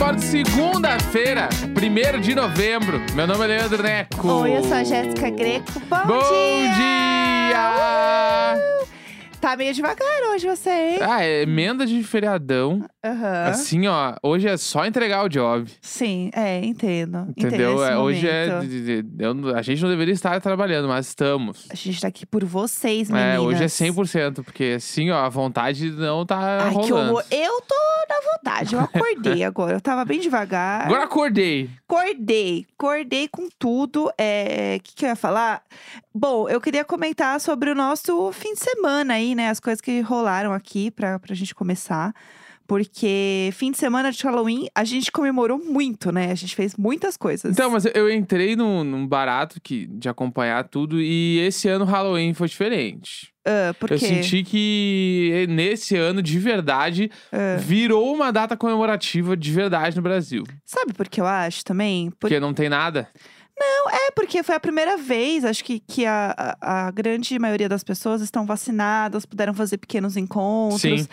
embora de segunda-feira, 1 de novembro. Meu nome é Leandro Neco. Oi, eu sou a Jéssica Greco. Bom, Bom dia! dia! Tá meio devagar hoje você, hein? Ah, é emenda de feriadão. Aham. Assim, ó, hoje é só entregar o job. Sim, é, entendo. Entendeu? Entendo esse É, hoje é. momento. de- de- eu não- a gente não deveria estar trabalhando, mas estamos. A gente tá aqui por vocês, meninas. É, hoje é 100%, porque assim, ó, a vontade não tá Ai, que rolando. horror. Eu tô na vontade. Eu acordei agora. Eu tava bem devagar. Agora acordei. Acordei. Acordei com tudo. O é... que, que eu ia falar? Bom, eu queria comentar sobre o nosso fim de semana aí, né? As coisas que rolaram aqui pra, pra gente começar. Porque fim de semana de Halloween a gente comemorou muito, né? A gente fez muitas coisas. Então, mas eu- entrei num, num barato que, de acompanhar tudo e esse ano o Halloween foi diferente. Ah, por Eu quê? senti que nesse ano, de verdade, Ah. virou uma data comemorativa de verdade no Brasil. Sabe por que eu acho também? Por- Porque não tem nada. É porque foi a primeira vez, acho que, que a, a, a grande maioria das pessoas estão vacinadas, puderam fazer pequenos encontros. Sim.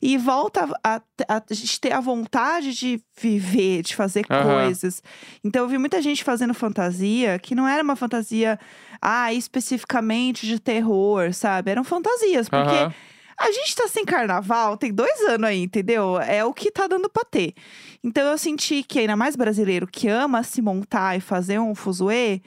E volta a, a, a gente ter a vontade de viver, de fazer Aham. coisas. Então eu vi muita gente fazendo fantasia que não era uma fantasia, ah, especificamente de terror, sabe? Eram fantasias, porque Aham. A gente tá sem carnaval, tem dois anos aí, entendeu? É o que tá dando pra ter. Então eu senti que, ainda mais brasileiro que ama se montar e fazer um fuzuê,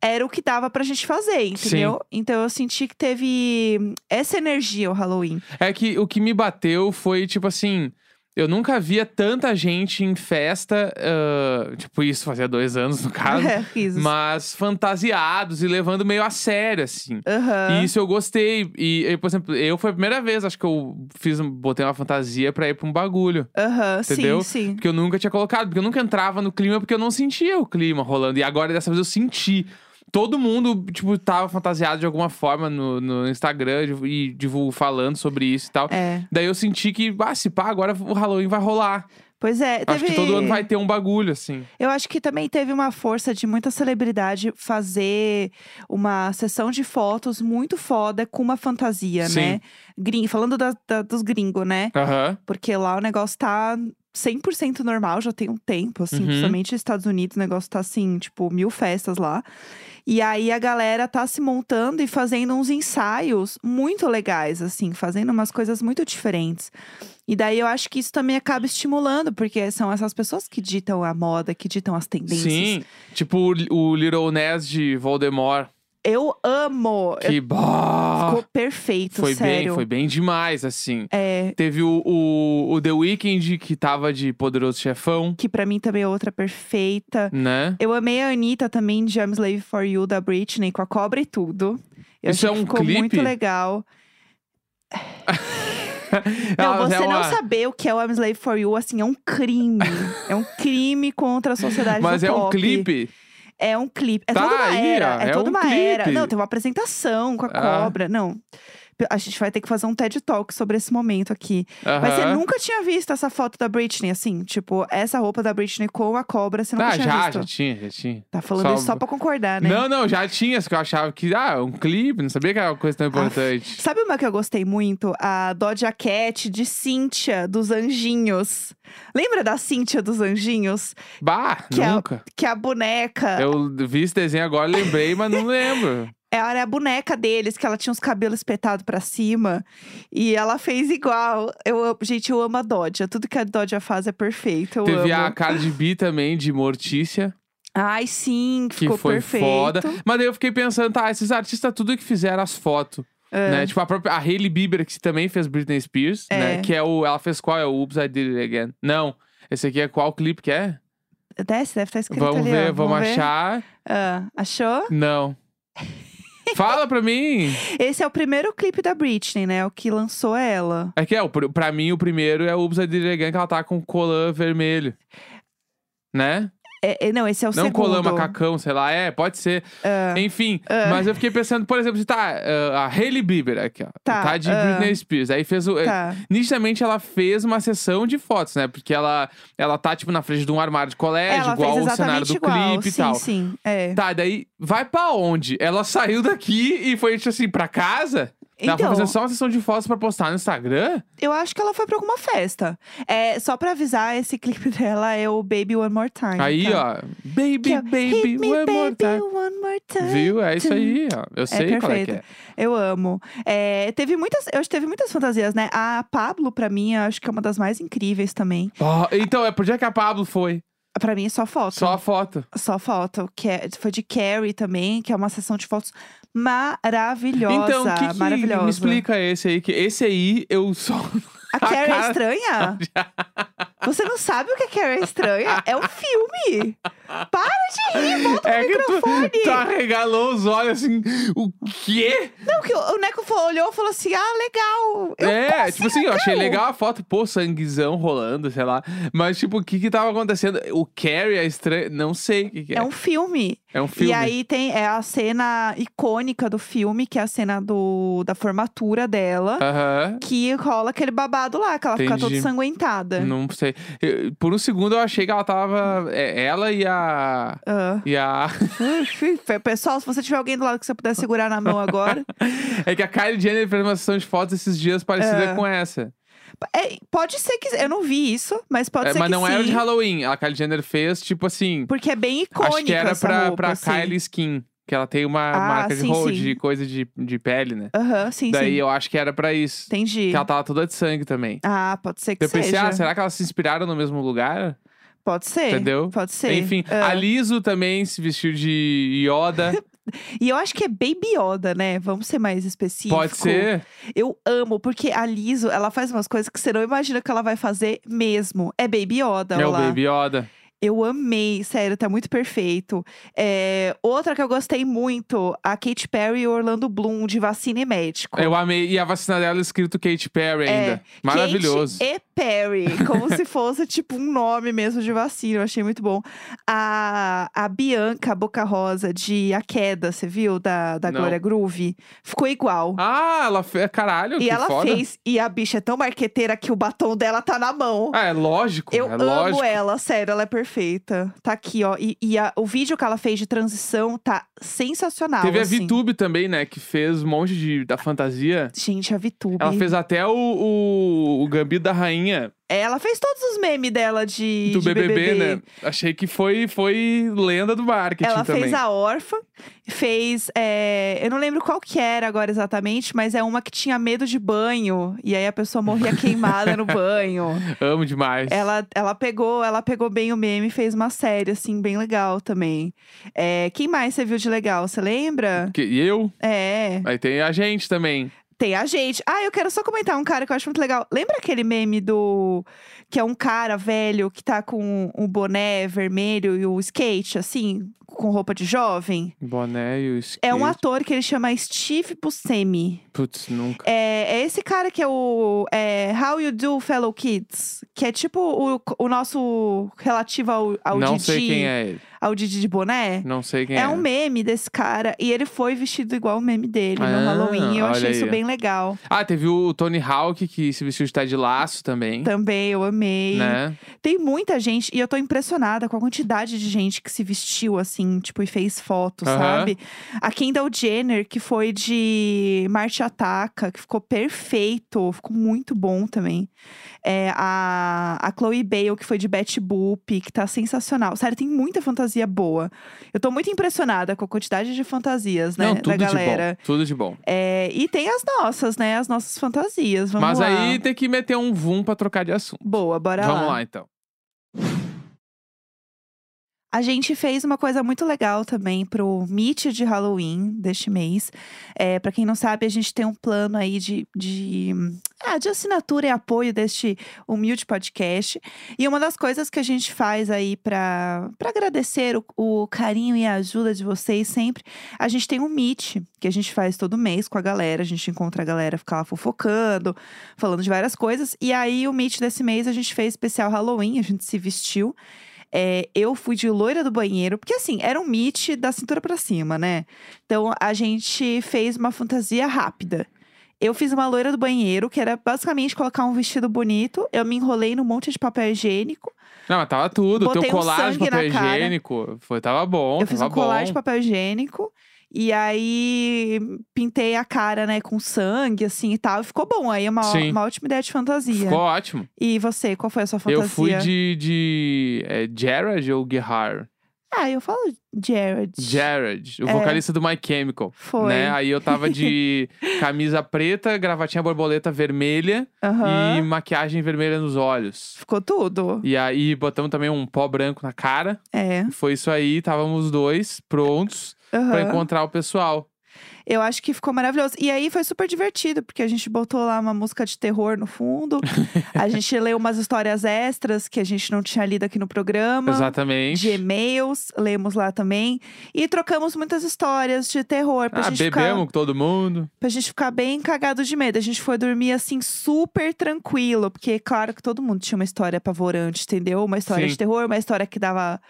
era o que dava pra gente fazer, entendeu? Então eu senti que teve essa energia o Halloween. É que o que me bateu foi, tipo assim. Eu nunca via tanta gente em festa, ah, tipo isso, fazia dois anos no caso, É, mas fantasiados e levando meio a sério, assim. Aham. E isso eu gostei. E, e, por exemplo, eu foi a primeira vez, acho que eu fiz, botei uma fantasia pra ir pra um bagulho. Aham, Entendeu? sim, sim. Porque eu nunca tinha colocado, porque eu nunca entrava no clima, porque eu não sentia o clima rolando. E agora, dessa vez, eu senti. Todo mundo, tipo, tava fantasiado de alguma forma no, no Instagram e divulgo falando sobre isso e tal. É. Daí eu senti que, ah, se pá, agora o Halloween vai rolar. Pois é, teve... Acho que todo ano vai ter um bagulho, assim. Eu acho que também teve uma força de muita celebridade fazer uma sessão de fotos muito foda com uma fantasia, Sim. né? Gring, falando da- da- dos gringos, né? Porque lá o negócio tá 100% normal, já tem um tempo, assim. Uhum. Principalmente nos Estados Unidos, o negócio tá assim, tipo, mil festas lá. E aí a galera tá se montando e fazendo uns ensaios muito legais, assim, fazendo umas coisas muito diferentes. E daí eu acho que isso também acaba estimulando, porque são essas pessoas que ditam a moda, que ditam as tendências. Sim. Tipo o, Little Ness de Voldemort. Eu amo. Que bah, Ficou perfeito, foi sério. bem, foi bem demais, assim. É, Teve o, o, o The Weeknd, que tava de Poderoso Chefão, que pra mim também é outra perfeita. né? Eu amei a Anitta também, de I'm Slave For You, da Britney, com a cobra e tudo. Eu Isso é um ficou clipe? muito legal. Não, Ela você é não uma- saber o que é o I'm Slave For You, assim, é um crime. é um crime contra a sociedade Mas é um pop. clipe. É um clipe. É Tá toda uma aí, era. É, é toda um uma era. clipe. Não, tem uma apresentação com a Ah. cobra. Não. A gente vai ter que fazer um TED Talk sobre esse momento aqui. Mas você nunca tinha visto essa foto da Britney, assim? Tipo, essa roupa da Britney com a cobra, você nunca Ah, tinha já, visto. já tinha, já tinha. Tá falando Só- isso só pra concordar, né? Não, não, já tinha, só que eu achava que, ah, um clipe, não sabia que era uma coisa tão importante. Sabe uma que eu gostei muito? A Doja Cat de Cynthia, dos Anjinhos. Lembra da Cynthia dos Anjinhos? Bah, Que é- nunca. Que a boneca. Eu vi esse desenho agora, lembrei, mas não lembro. Era a boneca deles, que ela tinha os cabelos espetados pra cima. E ela fez igual. Eu, gente, eu amo a Doja. Tudo que a Doja faz é perfeito. Eu Teve amo. a Cardi B também, de Mortícia, Ai, sim, que foi perfeito. foda. Mas daí eu fiquei pensando, tá, esses artistas, tudo que fizeram as fotos. É. Né? Tipo, a própria a Hailey Bieber, que também fez Britney Spears, É. né? Que é o. Ela fez qual? É o Oops, I Did It Again. Não. Esse aqui é qual clipe que é? Desce, deve estar escrito Vamos ali, ver, ó. vamos ver. achar. Ah, achou? Não. Fala pra mim. Esse é o primeiro clipe da Britney, né? O que lançou ela. É que é, o pr- pra mim o primeiro é o It Again, que ela tá com colã vermelho. Né? É, é, não, esse é o Não segundo. colã macacão, sei lá. É, pode ser. Ah, Enfim, mas eu fiquei pensando, por exemplo, se tá ah, a Hailey Bieber aqui, ó. Tá, de ah. Britney Spears. Aí fez o. eh, tá. Nitidamente ela fez uma sessão de fotos, né? Porque ela, ela tá, tipo, na frente de um armário de colégio, Ela igual o cenário do igual. clipe sim, e tal. Sim, é. Tá, daí vai pra onde? Ela saiu daqui e foi, tipo assim, pra casa? Ela foi Então, fazer só uma sessão de fotos pra postar no Instagram? eu acho que ela foi pra alguma festa. É, só pra avisar, esse clipe dela é o Baby One More Time. Aí, tá? ó. Baby, é baby, me, one more baby, time. one more time. Viu? É isso aí, ó. Eu sei qual é que é. Eu amo. É, teve muitas, eu acho que teve muitas fantasias, né? A Pablo, pra mim, eu acho que é uma das mais incríveis também. Ó, então, é por dia que a Pablo foi. Pra mim, é só foto. Só a foto. Só foto. Que é- foi de Carrie também, que é uma sessão de fotos maravilhosa. Então, que, que maravilhosa. me explica esse aí? Que esse aí eu só. A Carrie é cara- estranha? Você não sabe o que é Carrie é estranha? É um filme. Para de rir, volta É pro que tu, microfone. tu arregalou os olhos assim. O quê? Não, que o, o Neco falou- olhou e falou assim: ah, legal. Eu, é, tipo assim, eu achei legal? legal a foto, pô, sanguezão rolando, sei lá. Mas, tipo, o que que tava acontecendo? O Carrie é estranho. Não sei o que, que é. É um filme. É um filme. E aí tem é a cena icônica do filme, que é a cena do, da formatura dela. Aham. Que rola aquele babado lá, que ela fica toda Entendi. sanguentada. Não sei. Eu- por um segundo eu achei que ela tava. é, ela e a. Ah. E a. Pessoal, se você tiver alguém do lado que você puder segurar na mão agora. é que a Kylie Jenner fez uma sessão de fotos esses dias parecida É. com essa. É, pode ser que. Eu não vi isso, mas pode É, ser mas que não sim. era de Halloween. A Kylie Jenner fez, tipo assim. Porque é bem icônica. acho que era essa pra, roupa, pra assim. Kylie Skin. Que ela tem uma Ah, marca de, sim, ro- sim. de coisa de, de pele, né? Aham, sim, Daí sim. eu acho que era pra isso. Entendi. Que ela tava toda de sangue também. Ah, pode ser que Eu pensei, seja. ah, será que elas se inspiraram no mesmo lugar? Pode ser. Entendeu? Pode ser. Enfim, Ah. a Liso também se vestiu de Yoda. E eu acho que é Baby Yoda, né? Vamos ser mais específico. Pode ser. Eu amo, porque a Liso, ela faz umas coisas que você não imagina que ela vai fazer mesmo. É Baby Yoda, É o olha lá. Baby Yoda. Eu amei, sério, tá muito perfeito. É, outra que eu gostei muito, a Katy Perry e o Orlando Bloom, de vacina e médico. Eu amei. E a vacina dela escrito Katy Perry É, ainda. Maravilhoso. Kate e Perry, como se fosse tipo um nome mesmo de vacina, eu achei muito bom. A, a Bianca Boca Rosa de A Queda, você viu? Da, da Não. Glória Groove. Ficou igual. Ah, ela fez. Caralho, e ela foda. fez, e a bicha é tão marqueteira que o batom dela tá na mão. Ah, é lógico. Eu é amo lógico. ela, sério, ela é perfeita. Tá aqui, ó. E, e a- o vídeo que ela fez de transição tá sensacional. Teve a assim. VTube também, né? Que fez um monte de, da fantasia. Gente, a VTube. Ela fez até o, o, o Gambito da Rainha Ela fez todos os memes dela de, do de BBB, né? Achei que foi, foi lenda do marketing Ela também. fez a órfã, fez. é, eu não lembro qual que era agora exatamente, mas é uma que tinha medo de banho. E aí a pessoa morria queimada no banho. Amo demais. Ela, ela pegou, ela pegou bem o meme e fez uma série, assim, bem legal também. É, quem mais você viu de legal? Você lembra? Que- eu? É. Aí tem a gente também. Tem a gente. Ah, eu quero só comentar um cara que eu acho muito legal. Lembra aquele meme do. Que é um cara velho que tá com um boné vermelho e o skate, assim, com roupa de jovem? Boné e o skate. É um ator que ele chama Steve Buscemi. Putz, nunca. É, é esse cara que é o é, How You Do Fellow Kids. Que é tipo o, o nosso relativo ao, ao não Didi. sei quem é ele. Ao Didi de boné. Não sei quem é. É um meme desse cara. E ele foi vestido igual o meme dele Ah, no Halloween. Eu achei isso aí. bem legal. Ah, teve o Tony Hawk que se vestiu de Ted Laço também. Também, eu amei. Né? Tem muita gente, e eu tô impressionada com a quantidade de gente que se vestiu assim, tipo, e fez foto, sabe? A Kendall Jenner, que foi de Marte Ataca, que ficou perfeito, ficou muito bom também. É, a, a Chloe Bale, que foi de Betty Boop, que tá sensacional. Sério, tem muita fantasia boa. Eu tô muito impressionada com a quantidade de fantasias, né, Não, tudo da galera. de bom. Tudo de bom. É, e tem as nossas, né? As nossas fantasias. Vamos Mas lá. aí tem que meter um vum pra trocar de assunto. Boa, bora Vamos lá. lá, então. A gente fez uma coisa muito legal também pro Meet de Halloween deste mês. É, para quem não sabe, a gente tem um plano aí de, de, ah, de assinatura e apoio deste humilde podcast. E uma das coisas que a gente faz aí para agradecer o, o carinho e a ajuda de vocês sempre, a gente tem um Meet que a gente faz todo mês com a galera. A gente encontra a galera, fica lá fofocando, falando de várias coisas. E aí, o Meet desse mês, a gente fez especial Halloween, a gente se vestiu. É, eu fui de loira do banheiro, porque assim, era um meet da cintura pra cima, né? Então a gente fez uma fantasia rápida. Eu fiz uma loira do banheiro, que era basicamente colocar um vestido bonito. Eu me enrolei num monte de papel higiênico. Não, mas tava tudo. Botei teu um colar de sangue na papel higiênico foi, tava bom. eu fiz um colar bom. de papel higiênico. E aí pintei a cara, né, com sangue, assim e tal. E ficou bom. Aí é uma, Sim. uma ótima ideia de fantasia. Ficou ótimo. E você, qual foi a sua fantasia? Eu fui de, de é, Jared ou Gerhard? Ah, eu falo Jared. Jared, o É. vocalista do My Chemical. Foi. Né? Aí eu tava de camisa preta, gravatinha borboleta vermelha Aham. e maquiagem vermelha nos olhos. Ficou tudo. E aí botamos também um pó branco na cara. É. Foi isso aí, távamos os dois prontos pra Aham. encontrar o pessoal. Eu acho que ficou maravilhoso. E aí foi super divertido, porque a gente botou lá uma música de terror no fundo. a gente leu umas histórias extras que a gente não tinha lido aqui no programa. Exatamente. De e-mails, lemos lá também. E trocamos muitas histórias de terror pra, Ah, gente, bebemos ficar, com todo mundo. pra gente ficar bem cagado de medo. A gente foi dormir assim super tranquilo, porque claro que todo mundo tinha uma história apavorante, entendeu? Uma história Sim. de terror, uma história que dava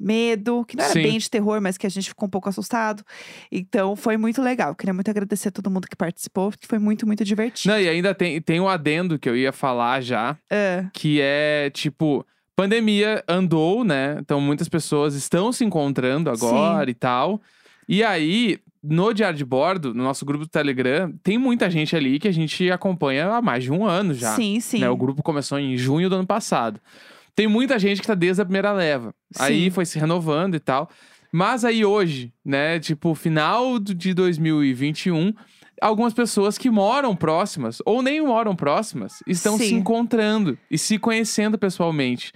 medo, que não era Sim. bem de terror, mas que a gente ficou um pouco assustado. Então foi muito legal. Queria muito agradecer a todo mundo que participou, porque foi muito, muito divertido. Não, e ainda tem, tem um adendo que eu ia falar já, É, que é tipo. Pandemia andou, né? Então muitas pessoas estão se encontrando agora e tal. E aí, no Diário de Bordo, no nosso grupo do Telegram, tem muita gente ali que a gente acompanha há mais de um ano já. sim, sim. né? O grupo começou em junho do ano passado. Tem muita gente que tá desde a primeira leva. Aí Sim. foi se renovando e tal. Mas aí hoje, né, tipo, final de 2021, algumas pessoas que moram próximas, ou nem moram próximas, estão se Sim. encontrando e se conhecendo pessoalmente.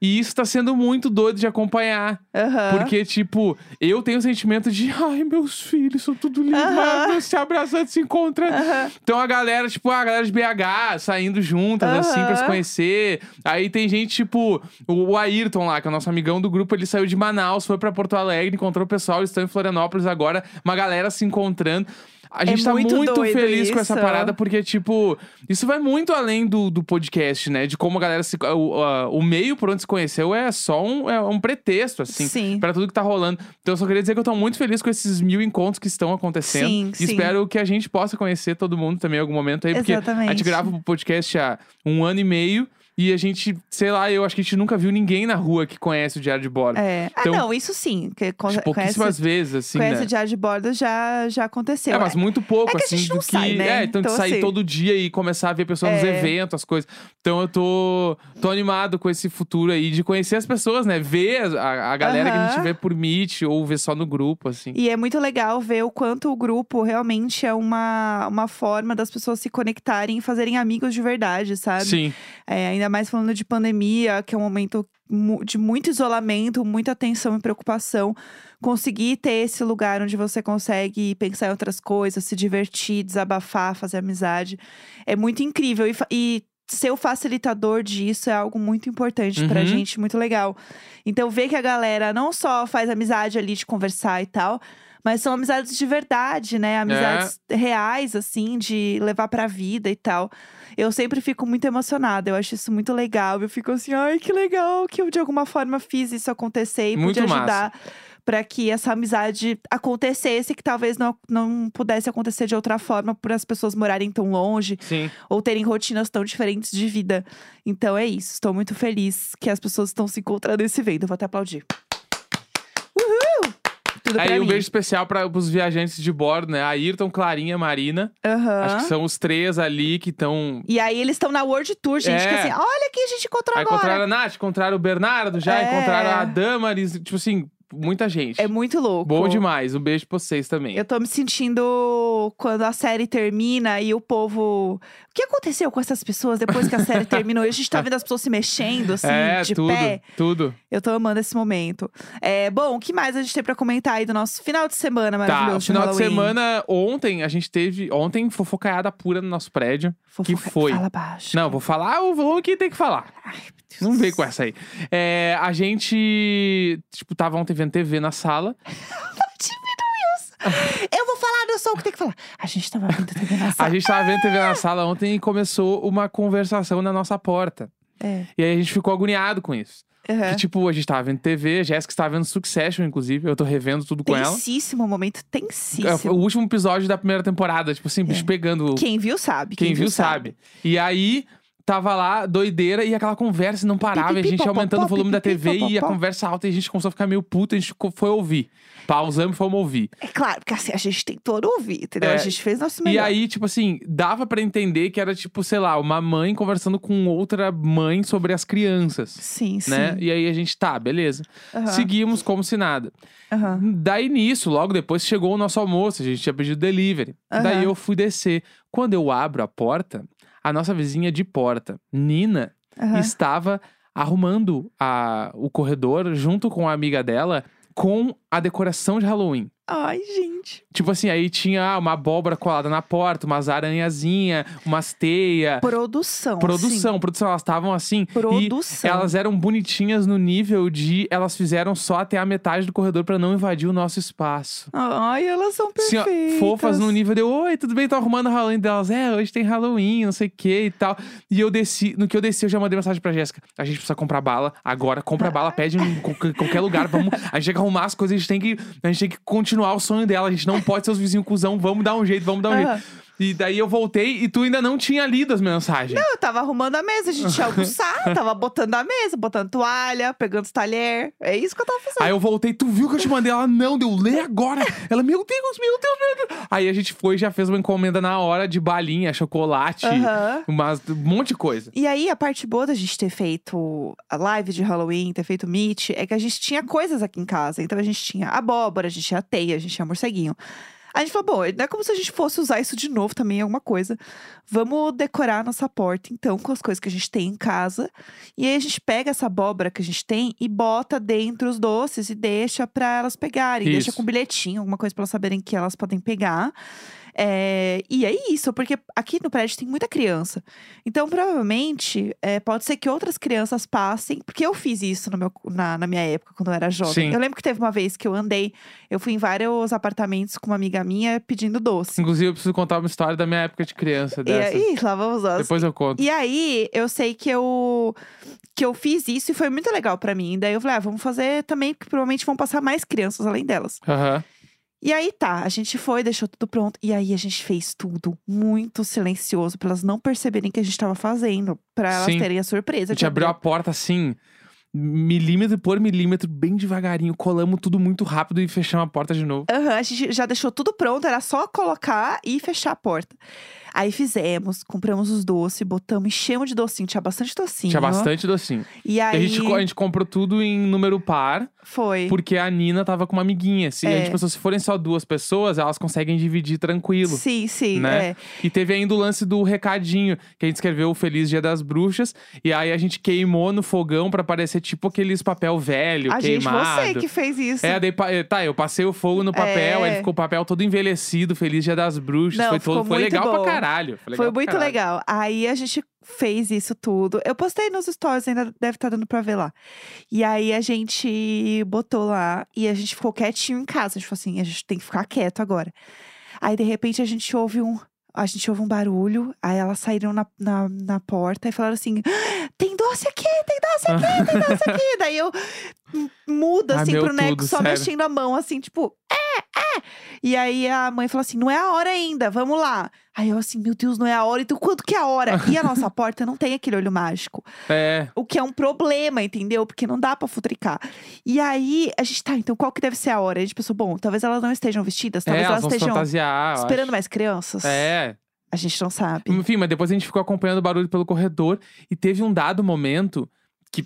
E isso tá sendo muito doido de acompanhar. Aham. Porque, tipo, eu tenho o sentimento de, ai, meus filhos são tudo lindos, Aham. maravilhosos, se abraçando, se encontrando. Aham. Então a galera, tipo, a galera de BH saindo juntas, assim, pra se conhecer. Aí tem gente, tipo, o Ayrton lá, que é o nosso amigão do grupo, ele saiu de Manaus, foi pra Porto Alegre, encontrou o pessoal, eles estão em Florianópolis agora, uma galera se encontrando. A gente tá É muito muito doido feliz com essa isso. parada, porque, tipo, isso vai muito além do, do podcast, né? De como a galera se. O, a- o meio por onde se conheceu é só um, é um pretexto, assim Sim. pra tudo que tá rolando. Então eu só queria dizer que eu tô muito feliz com esses mil encontros que estão acontecendo. Sim, sim. espero que a gente possa conhecer todo mundo também em algum momento aí, porque a Exatamente. gente grava o podcast há um ano e meio. E a gente, sei lá, eu acho que a gente nunca viu ninguém na rua que conhece o Diário de Bordo. É. Ah, Então, não, isso sim. Que con- Tipo, conhece, pouquíssimas vezes, assim, conhece né? o diário de bordo já, já aconteceu. É, mas muito pouco, É que a assim, gente do não que. sai, né? É, então, de Então, sair assim- todo dia e começar a ver pessoas nos É. eventos, as coisas. Então eu tô, tô animado com esse futuro aí de conhecer as pessoas, né? Ver a, a galera que a gente vê por Meet ou ver só no grupo, assim. E é muito legal ver o quanto o grupo realmente é uma, uma forma das pessoas se conectarem e fazerem amigos de verdade, sabe? Sim. É, ainda mais falando de pandemia, que é um momento de muito isolamento, muita tensão e preocupação. Conseguir ter esse lugar onde você consegue pensar em outras coisas, se divertir, desabafar, fazer amizade, é muito incrível. E, e ser o facilitador disso é algo muito importante pra Uhum. gente, muito legal. Então, ver que a galera não só faz amizade ali de conversar e tal, mas são amizades de verdade, né? Amizades reais, assim, de levar pra vida e tal. Eu sempre fico muito emocionada, eu acho isso muito legal. Eu fico assim, ai, que legal que eu de alguma forma fiz isso acontecer e Muito pude massa. ajudar pra que essa amizade acontecesse, que talvez não, não pudesse acontecer de outra forma por as pessoas morarem tão longe Sim. ou terem rotinas tão diferentes de vida. Então é isso, estou muito feliz que as pessoas estão se encontrando nesse evento. Eu vou até aplaudir. Tudo pra Aí um mim. beijo especial para os viajantes de bordo, né? Ayrton, Clarinha, Marina. Aham. Acho que são os três ali que estão. E aí eles estão na World Tour, gente. Que É. assim, olha quem a gente encontrou Aí agora. encontraram a Nath, encontraram o Bernardo, já É. encontraram a Damaris, tipo assim, muita gente. É muito louco. Bom demais. Um beijo pra vocês também. Eu tô me sentindo quando a série termina e o povo. O que aconteceu com essas pessoas depois que a série terminou? E a gente tá vendo as pessoas se mexendo, assim, é, de tudo, pé. tudo. Eu tô amando esse momento. É, bom, o que mais a gente tem pra comentar aí do nosso final de semana maravilhoso? Tá, final de Halloween? semana, ontem, a gente teve. Ontem, fofocaiada pura no nosso prédio. Que foi? Fala baixo. Não, vou falar o volume que tem que falar. Ai. Não vem com essa aí. É, a gente, tipo, tava ontem vendo TV na sala. Eu vou falar do som que tem que falar. A gente tava vendo TV na A sala. gente tava vendo TV na sala ontem e começou uma conversação na nossa porta. É. E aí a gente ficou agoniado com isso. Uhum. Que, tipo, a gente tava vendo TV, a Jéssica estava vendo Succession, inclusive. Eu tô revendo tudo com ela. Tensíssimo, momento É, tensíssimo. O último episódio da primeira temporada, tipo assim, bicho pegando. Quem viu sabe. Quem, viu sabe. E aí, tava lá, doideira, e aquela conversa não parava. e a gente aumentando o volume da TV e a conversa alta e a gente começou a ficar meio puto, a gente foi ouvir. Pausamos e fomos ouvir. É claro, porque assim, a gente tem todo ouvir, entendeu? É, a gente fez nosso melhor. E aí, tipo assim, dava pra entender que era, tipo, sei lá, uma mãe conversando com outra mãe sobre as crianças. Sim, sim. Né? E aí a gente, tá, beleza. Aham, Seguimos como se nada. aham. Daí nisso, logo depois chegou o nosso almoço, a gente tinha pedido delivery. Aham. Daí eu fui descer. Quando eu abro a porta, a nossa vizinha de porta, Nina, aham. estava arrumando a, o corredor junto com a amiga dela com a decoração de Halloween. Ai, gente. Tipo assim, aí tinha ah, uma abóbora colada na porta, umas aranhazinha, umas teias. Produção. Produção, produção, elas estavam assim. Produção. Elas eram bonitinhas no nível de elas fizeram só até a metade do corredor pra não invadir o nosso espaço. Ai, elas são Assim, ó, perfeitas. fofas no nível de Oi, tudo bem? Tô arrumando o Halloween delas. É, hoje tem Halloween, não sei o que e tal. E eu desci, no que eu desci, eu já mandei mensagem pra Jéssica. A gente precisa comprar bala agora, compra bala, pede em qualquer- lugar. Vamos, a gente tem que arrumar as coisas, gente tem que, a gente tem que continuar o sonho dela. A gente não pode ser os vizinhos cuzão, vamos dar um jeito, vamos dar um Aham. jeito. E daí eu voltei e tu ainda não tinha lido as mensagens. Eu tava arrumando a mesa, a gente ia almoçar, tava botando a mesa, botando toalha, pegando os talher. É isso que eu tava fazendo. Aí eu voltei, tu viu que eu te mandei? Ela, não, deu, lê agora. Ela, meu Deus, meu Deus, meu Deus. Aí a gente foi e já fez uma encomenda na hora de balinha, chocolate, umas, um monte de coisa. E aí, a parte boa da gente ter feito a live de Halloween, ter feito Meet, é que a gente tinha coisas aqui em casa. Então a gente tinha abóbora, a gente tinha teia, a gente tinha morceguinho. A gente falou, bom, não é como se a gente fosse usar isso de novo também, alguma coisa. Vamos decorar a nossa porta, então, com as coisas que a gente tem em casa. E aí a gente pega essa abóbora que a gente tem e bota dentro os doces e deixa pra elas pegarem. Deixa Isso. com bilhetinho, alguma coisa pra elas saberem que elas podem pegar. É, e é isso, porque aqui no prédio tem muita criança. Então, provavelmente, é, pode ser que outras crianças passem, porque eu fiz isso meu, na, na minha época, quando eu era jovem. Sim. Eu lembro que teve uma vez que eu andei, eu fui em vários apartamentos com uma amiga minha pedindo doce. Inclusive, eu preciso contar uma história da minha época de criança E dessas. aí, lá vamos nós. Depois eu conto. E aí, eu sei que eu que eu fiz isso e foi muito legal pra mim. Daí eu falei, ah, vamos fazer também, porque provavelmente vão passar mais crianças além delas. Aham. E aí tá, a gente foi, deixou tudo pronto. E aí a gente fez tudo muito silencioso, pra elas não perceberem que a gente tava fazendo, pra elas Sim. terem a surpresa. A gente abriu a porta assim, milímetro por milímetro, bem devagarinho. Colamos tudo muito rápido e fechamos a porta de novo. Aham, a gente já deixou tudo pronto, era só colocar e fechar a porta. Aí fizemos, compramos os doces, botamos, enchemos de docinho, tinha bastante docinho. Tinha bastante docinho. E E aí a, gente, a gente comprou tudo em número par, foi. porque a Nina tava com uma amiguinha. Se a É. gente pensou, se forem só duas pessoas, elas conseguem dividir tranquilo. Sim, sim, né? é. E teve ainda o lance do recadinho, que a gente escreveu o Feliz Dia das Bruxas, e aí a gente queimou no fogão pra parecer tipo aqueles papel velho, A gente, queimado. você que fez isso. É, daí, pa- tá, eu passei o fogo no papel, É. aí ficou o papel todo envelhecido, Feliz Dia das Bruxas. Não, foi todo, foi legal bom. pra caralho. Foi, legal Foi pra muito caralho. legal. Aí a gente fez isso tudo. Eu postei nos stories, ainda deve estar dando pra ver lá. E aí a gente botou lá e a gente ficou quietinho em casa. A gente falou assim: a gente tem que ficar quieto agora. Aí de repente a gente ouve um. A gente ouve um barulho, aí elas saíram na, na, na porta e falaram assim: "Ah, tem doce aqui, tem doce aqui, tem doce aqui. Daí eu m- mudo Ai, assim meu pro Neco, só sério. mexendo a mão, assim, tipo, é, é. E aí a mãe falou assim: não é a hora ainda, vamos lá. Aí eu assim, meu Deus, não é a hora, então quanto que é a hora? E a nossa porta não tem aquele olho mágico. É, O que é um problema, entendeu? Porque não dá pra futricar. E aí a gente tá, então qual que deve ser a hora? A gente pensou, bom, talvez elas não estejam vestidas, é talvez elas elas se estejam esperando mais crianças. É. A gente não sabe. Enfim, mas depois a gente ficou acompanhando o barulho pelo corredor e teve um dado momento que,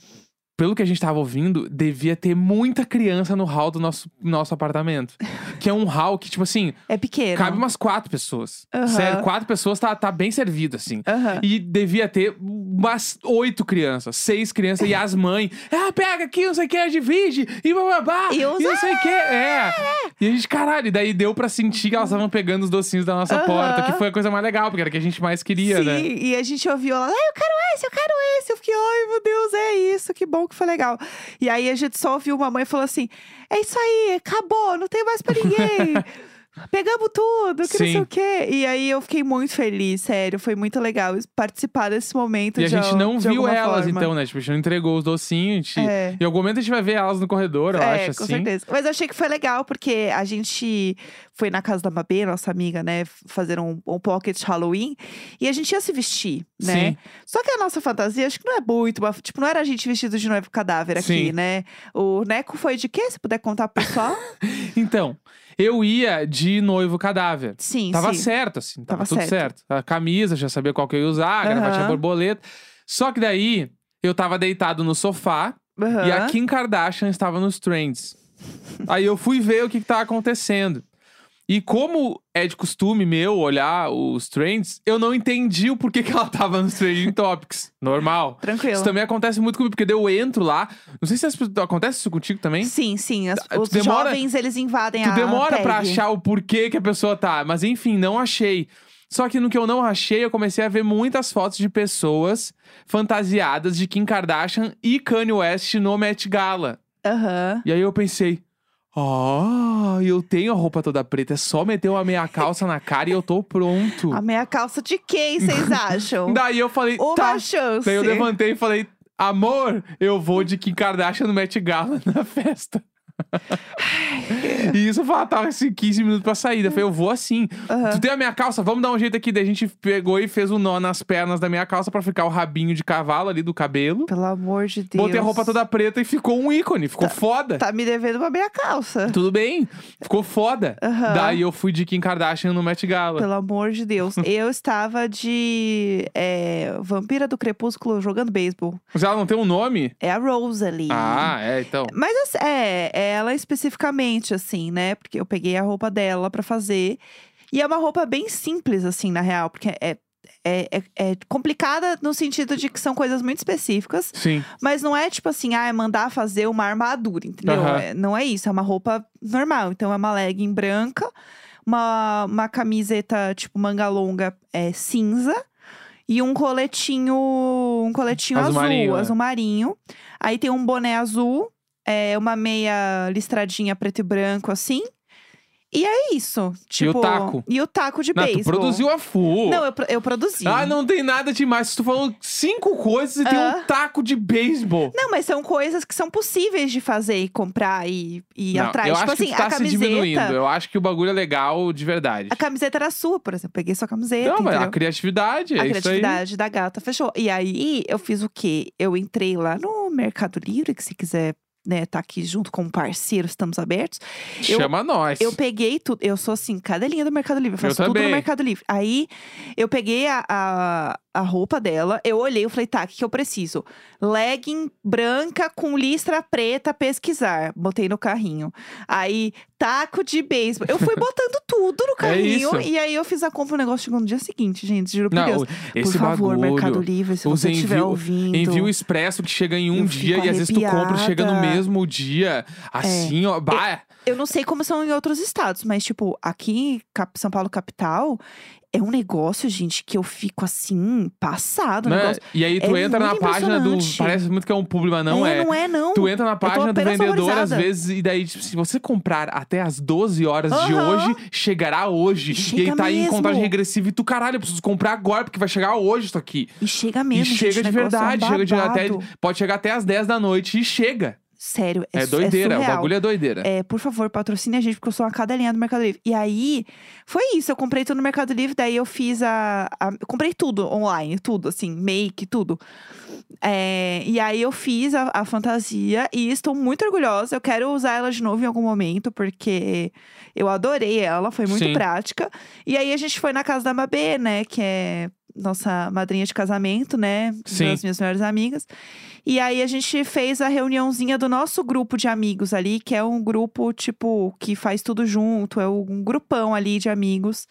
pelo que a gente tava ouvindo, devia ter muita criança no hall do nosso, nosso apartamento. Que é um hall que, tipo assim, É pequeno. cabe umas quatro pessoas. Aham. Sério, quatro pessoas tá, tá bem servido, assim. Aham. E devia ter umas oito crianças, seis crianças, e as mães. Ah, pega aqui, não sei o que, divide, e bababá, E e, não sei o que. É. E a gente, caralho, e daí deu pra sentir que elas estavam pegando os docinhos da nossa Aham. porta, que foi a coisa mais legal, porque era o que a gente mais queria, Sim, né? e a gente ouviu ai, eu quero esse, eu quero esse. Eu fiquei, ai, meu Deus, é isso, que bom que foi legal. E aí a gente só ouviu uma mãe falou assim: é isso aí, acabou, não tem mais pra ninguém. Pegamos tudo, que não sei Sim. o quê. E aí eu fiquei muito feliz, sério. Foi muito legal participar desse momento. E a gente al- não viu elas, forma. então, né? Tipo, a gente não entregou os docinhos. Gente... É. Em algum momento a gente vai ver elas no corredor, eu é, acho, com assim. certeza. Mas eu achei que foi legal, porque a gente foi na casa da Mabê, nossa amiga, né? Fazer um, um pocket Halloween. E a gente ia se vestir, né? Sim. Só que a nossa fantasia, acho que não é muito. uma- Tipo, não era a gente vestido de noivo cadáver aqui, Sim. né? O Neco foi de quê? Se puder contar pro pessoal? Então, eu ia de noivo cadáver. sim, Tava sim. certo, assim, tava, Tava tudo certo. certo. A camisa, já sabia qual que eu ia usar, a gravatinha borboleta. Só que daí, eu tava deitado no sofá Aham. e a Kim Kardashian estava nos trends. Aí eu fui ver o que, que tava acontecendo. E como é de costume meu olhar os trends, eu não entendi o porquê que ela tava nos trending topics. Normal. Tranquilo. Isso também acontece muito comigo, porque eu entro lá. Não sei se as acontece isso contigo também. Sim, sim. as- Tu os demora- jovens, eles invadem Tu a demora pra tag. achar o porquê que a pessoa tá. Mas enfim, não achei. Só que no que eu não achei, eu comecei a ver muitas fotos de pessoas fantasiadas de Kim Kardashian e Kanye West no Met Gala. Aham. E aí eu pensei, ah, eu tenho a roupa toda preta, é só meter uma meia calça na cara e eu tô pronto. A meia calça de quem vocês acham? Daí eu falei, Uma tá. chance. Daí eu levantei e falei, amor, eu vou de Kim Kardashian no Met Gala na festa. e isso faltava assim, 15 minutos pra saída. Eu falei, eu vou assim. Aham. Tu tem a minha calça? Vamos dar um jeito aqui. Daí a gente pegou e fez um nó nas pernas da minha calça pra ficar o rabinho de cavalo ali do cabelo. Pelo amor de Deus. Botei a roupa toda preta e ficou um ícone. Ficou foda. Tá me devendo uma meia calça. Tudo bem. Ficou foda. Aham. Daí eu fui de Kim Kardashian no Met Gala. Pelo amor de Deus. Eu estava de é, Vampira do Crepúsculo jogando beisebol. Mas ela não tem um nome? É a Rosalie. Ah, é, então. Mas assim, é, é ela especificamente, assim, né? Porque eu peguei a roupa dela pra fazer. E é uma roupa bem simples, assim, na real. Porque é, é, é, é complicada no sentido de que são coisas muito específicas. Sim. Mas não é tipo assim, ah, é mandar fazer uma armadura, entendeu? Aham. É- não é isso, é uma roupa normal. Então é uma legging branca, uma, uma camiseta tipo manga longa é, cinza e um coletinho, um coletinho Azul azul, marinho, é. azul marinho. Aí tem um boné azul, é, uma meia listradinha preto e branco assim. E é isso. Tipo, taco? E o taco de Não, tu beisebol. produziu a full. Não, eu, eu produzi. Ah, não tem nada demais. Tu falou cinco coisas e tem um taco de beisebol. Não, mas são coisas que são possíveis de fazer e comprar e, e ir Não, atrás. eu tipo acho assim, que tu tá a se camiseta. diminuindo. Eu acho que o bagulho é legal de verdade. A camiseta era sua, por exemplo. Peguei sua camiseta. Não, mas a criatividade, é a isso aí. criatividade da gata fechou. E aí, eu fiz o quê? Eu entrei lá no Mercado Livre, que se quiser, né, tá aqui junto com um parceiro, estamos abertos. Eu- Chama nós. Eu peguei tudo. Eu sou assim, cadelinha do Mercado Livre. Eu faço Eu tudo também. no Mercado Livre. Aí eu peguei a, a, a roupa dela, eu olhei, eu falei, tá, o que, que eu preciso? Legging branca com listra preta, pesquisar. Botei no carrinho. Aí, taco de beisebol. Eu fui botando tudo no carrinho. É e aí eu fiz a compra, o negócio chegou no dia seguinte, gente. Juro por Não, Deus. esse por favor, bagulho. Mercado Livre, se você estiver ouvindo. Envio expresso que chega em um Eu dia e às vezes tu compra e chega no mesmo dia. Assim, ó. Bah, Eu não sei como são em outros estados, mas, tipo, aqui em São Paulo, capital, é um negócio, gente, que eu fico assim, passado. né? E aí tu é entra na página do. Parece muito que é um publi, mas não é. Não é, não. Tu entra na página do vendedor, às vezes, e daí, tipo, se você comprar até as 12 horas de Aham. hoje, chegará hoje. Chega e aí tá aí em mesmo. contagem regressiva e tu, caralho, eu preciso comprar agora, porque vai chegar hoje isso aqui. E chega mesmo, e gente, chega o de negócio é um verdade, chega de até, pode chegar até as 10 da noite e chega. Sério, é, É, su- doideira, o surreal. bagulho é doideira. É, por favor, patrocine a gente, porque eu sou uma cadelinha do Mercado Livre. E aí, foi isso. Eu comprei tudo no Mercado Livre, daí eu fiz a. a- eu comprei tudo online, tudo, assim, make, tudo. É, e aí eu fiz a, a fantasia e estou muito orgulhosa. Eu quero usar ela de novo em algum momento, porque eu adorei ela, foi muito Sim. prática. E aí a gente foi na casa da Mabê, né, que é nossa madrinha de casamento, né? Sim. Das minhas melhores amigas. E aí a gente fez a reuniãozinha do nosso grupo de amigos ali, que é um grupo, tipo, que faz tudo junto, é um grupão ali de amigos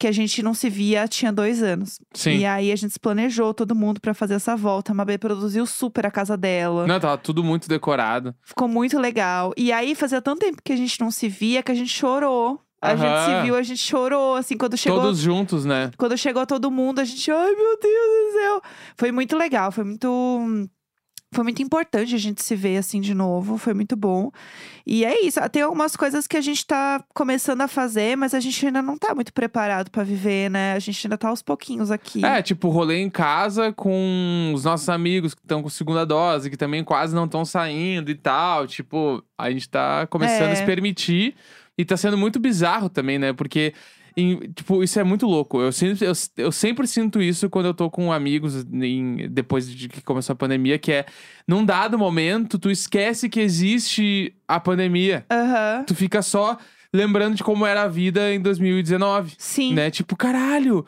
que a gente não se via tinha dois anos. Sim. E aí a gente se planejou todo mundo pra fazer essa volta. A Mabê produziu super a casa dela. Não, tava tudo muito decorado. Ficou muito legal. E aí fazia tanto tempo que a gente não se via que a gente chorou. A gente se viu, a gente chorou, assim, quando chegou. Todos juntos, né? Quando chegou todo mundo, a gente, ai meu Deus do céu. Foi muito legal, foi muito. foi muito importante a gente se ver assim de novo, foi muito bom. E é isso, tem algumas coisas que a gente tá começando a fazer, mas a gente ainda não tá muito preparado pra viver, né? A gente ainda tá aos pouquinhos aqui. É, tipo, rolê em casa com os nossos amigos que estão com segunda dose, que também quase não estão saindo e tal. Tipo, a gente tá começando É. a se permitir. E tá sendo muito bizarro também, né? Porque, em- tipo, isso é muito louco. Eu sempre, eu, eu sempre sinto isso quando eu tô com amigos em- depois de que começou a pandemia, que é, num dado momento, tu esquece que existe a pandemia. Aham. Tu fica só lembrando de como era a vida em 2019 Sim. né? Tipo, caralho,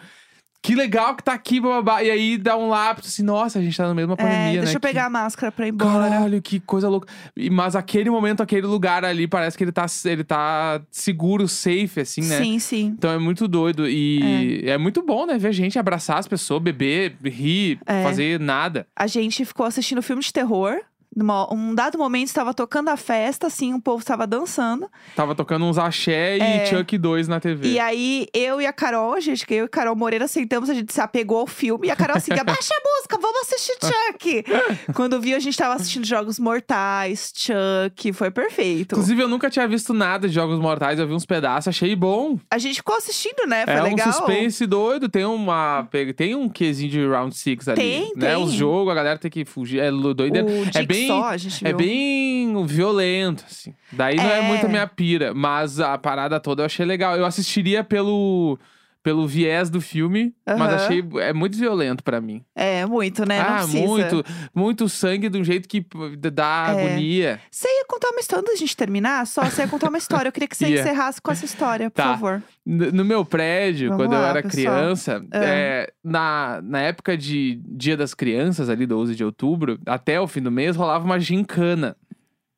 que legal que tá aqui, bababá. E aí dá um lapso assim, nossa, a gente tá no mesmo É, pandemia, né? deixa eu Que- pegar a máscara pra ir embora. Caralho, que coisa louca. E- Mas aquele momento, aquele lugar ali, parece que ele tá, ele tá seguro, safe, assim, né? Sim, sim. Então é muito doido. E é. muito bom, né? Ver gente abraçar as pessoas, beber, rir, É. fazer nada. A gente ficou assistindo filme de terror. Numa, um dado momento estava tocando a festa, assim, o povo estava dançando. Tava tocando uns axé É. e Chuck 2 na TV. E aí, eu e a Carol, gente, que eu e a Carol Moreira sentamos, a gente se apegou ao filme. E a Carol assim, abaixa a música, vamos assistir Chuck. Quando viu, a gente tava assistindo Jogos Mortais, Chuck, foi perfeito. Inclusive, eu nunca tinha visto nada de Jogos Mortais, eu vi uns pedaços, achei bom. A gente ficou assistindo, né? Foi é legal. um suspense doido, tem uma. Tem um quesinho de round six ali. Tem, né? tem. Os jogos, a galera tem que fugir. É doideira. O é bem. Jigsaw, a gente É viu. bem violento, assim. Daí não é É. muito a minha pira, mas a parada toda eu achei legal. Eu assistiria pelo, pelo viés do filme, mas Aham. achei é muito violento pra mim. É, muito, né? Ah, muito, muito sangue de um jeito que dá É. agonia. Você ia contar uma história antes da gente terminar? Só, você ia contar uma história. Eu queria que você Ia. encerrasse com essa história, por Tá. favor. No meu prédio, Vamos quando eu lá, era pessoal. criança, Ah. é, na, na época de Dia das Crianças, ali, 12 de outubro, até o fim do mês, rolava uma gincana.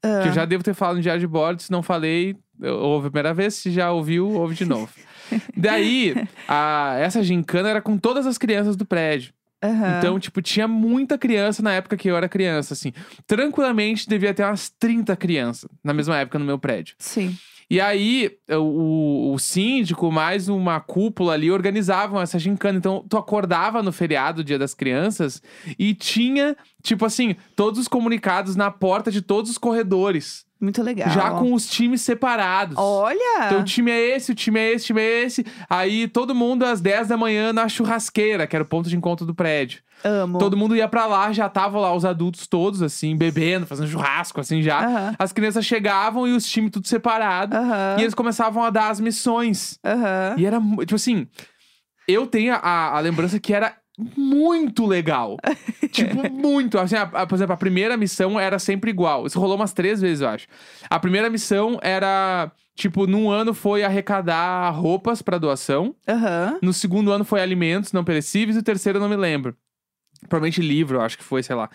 Ah. Que eu já devo ter falado no Diário de Bordo, se não falei, eu- ouve a primeira vez, se já ouviu, ouve de novo. Daí, a, essa gincana era com todas as crianças do prédio. Aham. Então, tipo, tinha muita criança na época que eu era criança, assim. Tranquilamente, devia ter umas 30 crianças na mesma época no meu prédio. Sim. E aí, o, o síndico, mais uma cúpula ali, organizavam essa gincana. Então, tu acordava no feriado, Dia das Crianças, e tinha, tipo assim, todos os comunicados na porta de todos os corredores. Muito legal. Já com os times separados. Olha! Então, o time é esse, o time é esse, o time é esse. Aí, todo mundo às 10 da manhã na churrasqueira, que era o ponto de encontro do prédio. Amo. Todo mundo ia pra lá, já estavam lá os adultos todos, assim, bebendo, fazendo churrasco, assim, já. As crianças chegavam e os times tudo separado. E eles começavam a dar as missões. E era, tipo assim, eu tenho a, a lembrança que era muito legal. tipo, muito. Assim, a- a- por exemplo, a primeira missão era sempre igual. Isso rolou umas três vezes, eu acho. A primeira missão era, tipo, num ano foi arrecadar roupas pra doação. Aham. No segundo ano foi alimentos não perecíveis. E o terceiro eu não me lembro. Provavelmente livro, eu acho que foi, sei lá.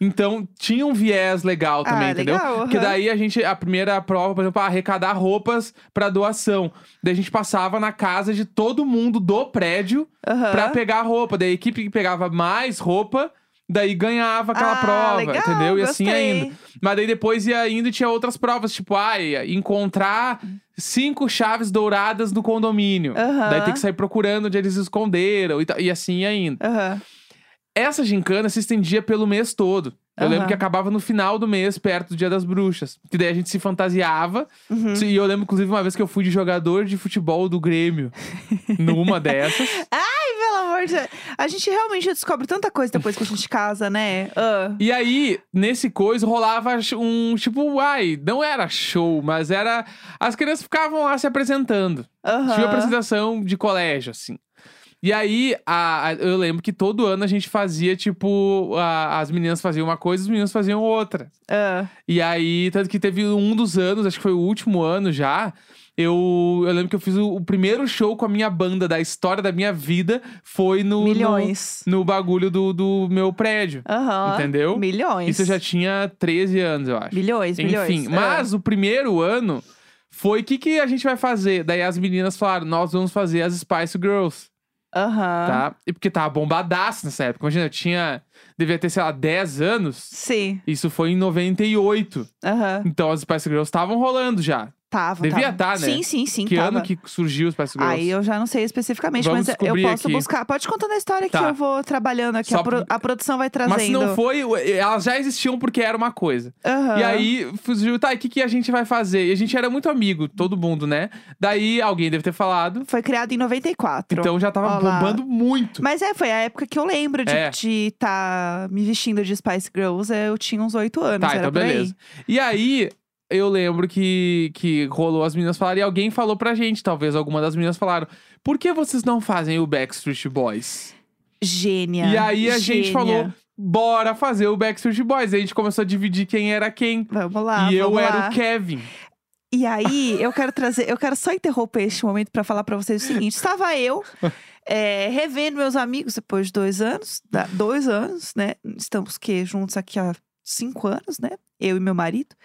Então, tinha um viés legal também, ah, entendeu? legal. Porque aham. daí a gente, a primeira prova, por exemplo, ah, arrecadar roupas pra doação. Daí a gente passava na casa de todo mundo do prédio Aham. pra pegar roupa. Daí a equipe que pegava mais roupa, daí ganhava aquela Ah, prova, legal, entendeu? E assim gostei. ainda. Mas daí depois ia indo e tinha outras provas, tipo, ai, encontrar cinco chaves douradas no condomínio. Aham. Daí tem que sair procurando onde eles esconderam e, e assim ia indo. Aham. Essa gincana se estendia pelo mês todo. Eu Aham. lembro que acabava no final do mês, perto do Dia das Bruxas. Que daí a gente se fantasiava. Uhum. E eu lembro, inclusive, uma vez que eu fui de jogador de futebol do Grêmio. numa dessas. Pelo amor de Deus. A gente realmente descobre tanta coisa depois que a gente casa, né? Ah. E aí, nesse coisa, rolava um tipo, ai, não era show, mas era. As crianças ficavam lá se apresentando. Aham. Tinha apresentação de colégio, assim. E aí, a- a- eu lembro que todo ano a gente fazia, tipo, a- as meninas faziam uma coisa, os meninos faziam outra. Ah. E aí, tanto que teve um dos anos, acho que foi o último ano já. Eu, eu lembro que eu fiz o, o primeiro show com a minha banda da história da minha vida foi no, no, Milhões. no bagulho do, do meu prédio. Aham. Entendeu? Milhões. Isso eu já tinha 13 anos, eu acho. Milhões, milhões. Enfim, Ah. mas o primeiro ano foi o que, que a gente vai fazer? Daí as meninas falaram: nós vamos fazer as Spice Girls, Aham. tá? E porque tava bombadaço nessa época. Imagina, eu tinha. Devia ter, sei lá, 10 anos. Sim. Isso foi em 98. Aham. Então as Spice Girls estavam rolando já. Tava, Devia tava. tá, né? Sim, sim, sim, que tava. ano que surgiu os Spice Girls? Aí eu já não sei especificamente, Vamos mas eu posso aqui. buscar. Pode contar a história Tá. que eu vou trabalhando aqui. Só A, pro- a produção vai trazendo. Mas se não foi, elas já existiam porque era uma coisa. Aham. E aí, surgiu, tá, e o que, que a gente vai fazer? E a gente era muito amigo, todo mundo, né? Daí alguém deve ter falado. Foi criado em 94. Então já tava Ó lá. bombando muito. Mas é, foi a época que eu lembro de É. estar me vestindo de Spice Girls. Eu tinha uns oito anos. Tá, então beleza. E aí, eu lembro que, que rolou as meninas falarem, e alguém falou pra gente, talvez alguma das meninas falaram, por que vocês não fazem o Backstreet Boys? Gênia. E aí a gente gênia. falou, bora fazer o Backstreet Boys. Aí a gente começou a dividir quem era quem. Vamos lá. e eu vamos era lá. o Kevin. E aí, eu quero trazer, eu quero só interromper este momento pra falar pra vocês o seguinte: estava eu é, revendo meus amigos depois de dois anos, da- dois anos, né? Estamos que juntos aqui há cinco anos, né? Eu e meu marido.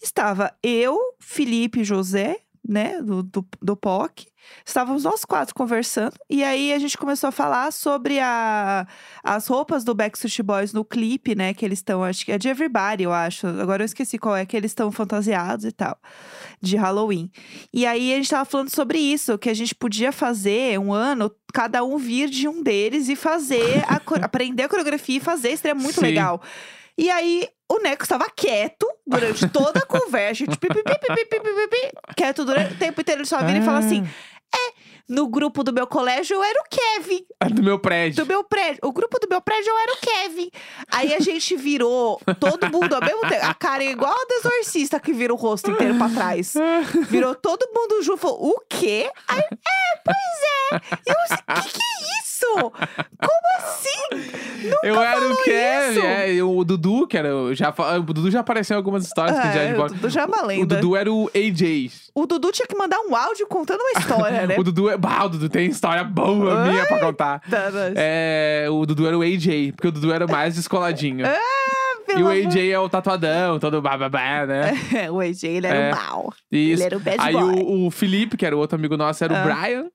Estava eu, Felipe e José, né? Do, do, do POC. Estávamos nós quatro conversando. E aí a gente começou a falar sobre a, as roupas do Backstreet Boys no clipe, né? Que eles estão, acho que é de Everybody, eu acho. Agora eu esqueci qual é, que eles estão fantasiados e tal. De Halloween. E aí a gente estava falando sobre isso, que a gente podia fazer um ano, cada um vir de um deles e fazer, a, aprender a coreografia e fazer. Isso seria muito Sim. legal. E aí, o Neco estava quieto durante toda a conversa, tipo, quieto durante o tempo inteiro. Ele só vira e fala assim: ah no grupo do meu colégio eu era o Kevin. Ah, Do meu prédio. Do meu prédio. O grupo do meu prédio eu era o Kevin. Aí a gente virou todo mundo ao mesmo tempo. A cara é igual a do exorcista que vira o rosto inteiro pra trás. Virou todo mundo junto. Falou, o quê? Aí, é, pois é. E eu assim, que que é isso? Como assim? Nunca Eu era o Kevin, é, o Dudu, que era. o- Já, o Dudu já apareceu em algumas histórias que já é de É, bola. o Dudu já é uma O lenda. Dudu era o AJ. O Dudu tinha que mandar um áudio contando uma história, né? O Dudu é. Bah, o Dudu tem história boa minha pra contar. Tá, mas- É, o Dudu era o AJ, porque o Dudu era o mais descoladinho. Ah, e o AJ é o tatuadão, todo bababá, né? o AJ, ele era É. o mal. Isso. Ele era o bad Aí boy. o, o Felipe, que era o outro amigo nosso, era Ah. o Brian.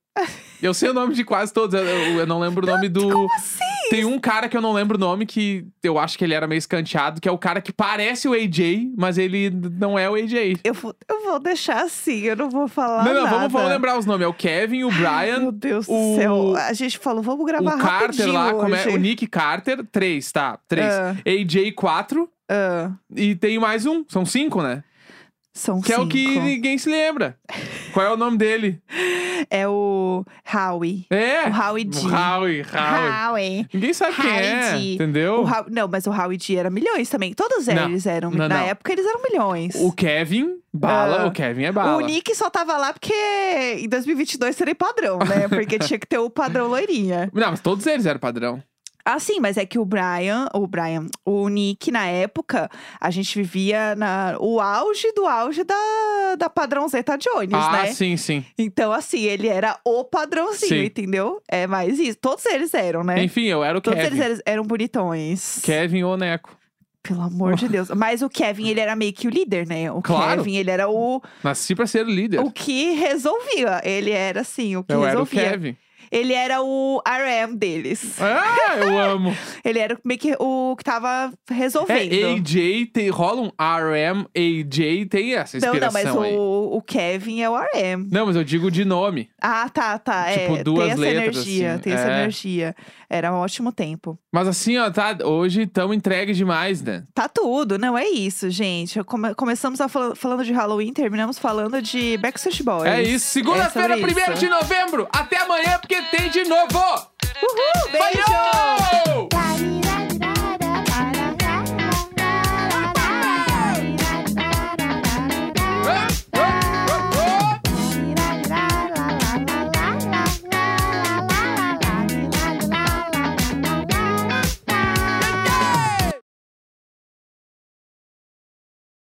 Eu sei o nome de quase todos, eu, eu- não lembro o nome do. Como assim? Tem um cara que eu não lembro o nome, que eu acho que ele era meio escanteado, que é o cara que parece o AJ, mas ele não é o AJ. Eu vou, eu vou deixar assim, eu não vou falar não, não, nada. vamos, vamos lembrar os nomes. É o Kevin, o Brian, Meu Deus o- do céu. A gente falou, vamos o gravar Carter rapidinho lá, como é, hoje. o Nick Carter, três, tá? Três. Ah. AJ, quatro. Ah, E tem mais um, são cinco, né? São Que é o que cinco. ninguém se lembra. Qual é o nome dele? É o Howie. É! O Howie D. O Howie, Howie. Howie. Ninguém sabe quem é, Howie D. entendeu? O Howie- Não, mas o Howie D era milhões também. Todos Não, eles eram. não, na não. época eles eram milhões. O Kevin, bala. Ah. O Kevin é bala. O Nick só tava lá porque em 2022 seria padrão, né? Porque tinha que ter o padrão loirinha. Não, mas todos eles eram padrão. Ah, sim, mas é que o Brian, o Brian, o Nick, na época, a gente vivia na, o auge do auge da, da padrão Zeta Jones, ah, né? sim, sim. Então, assim, ele era o padrãozinho, Sim. entendeu? É mais isso. Todos eles eram, né? Enfim, eu era o Todos Kevin. eles eram, bonitões. Kevin ou Neco. Pelo amor de Deus. Mas o Kevin, ele era meio que o líder, né? O Claro. Kevin, ele era o, Nasci pra ser o líder. o que resolvia. Ele era, assim, o que eu era o resolvia. Kevin. Ele era o RM deles. Ah, eu amo. Ele era meio que o que tava É, resolvendo. AJ, tem, rola um RM, AJ, tem essa Não, não, inspiração mas aí. o, o Kevin é o RM. Não, mas eu digo de nome. Ah, tá, tá. Tipo, é, duas tem essa letras, energia, assim, tem essa é. energia. Era um ótimo tempo. Mas assim, ó, tá, hoje estamos entregues demais, né? Tá tudo, não é isso, gente. Come- começamos a fala- falando de Halloween, terminamos falando de Backstreet Boys. É isso. Segunda-feira, É sobre 1 isso. de novembro. Até amanhã, porque tem de novo. Uhul, beijo!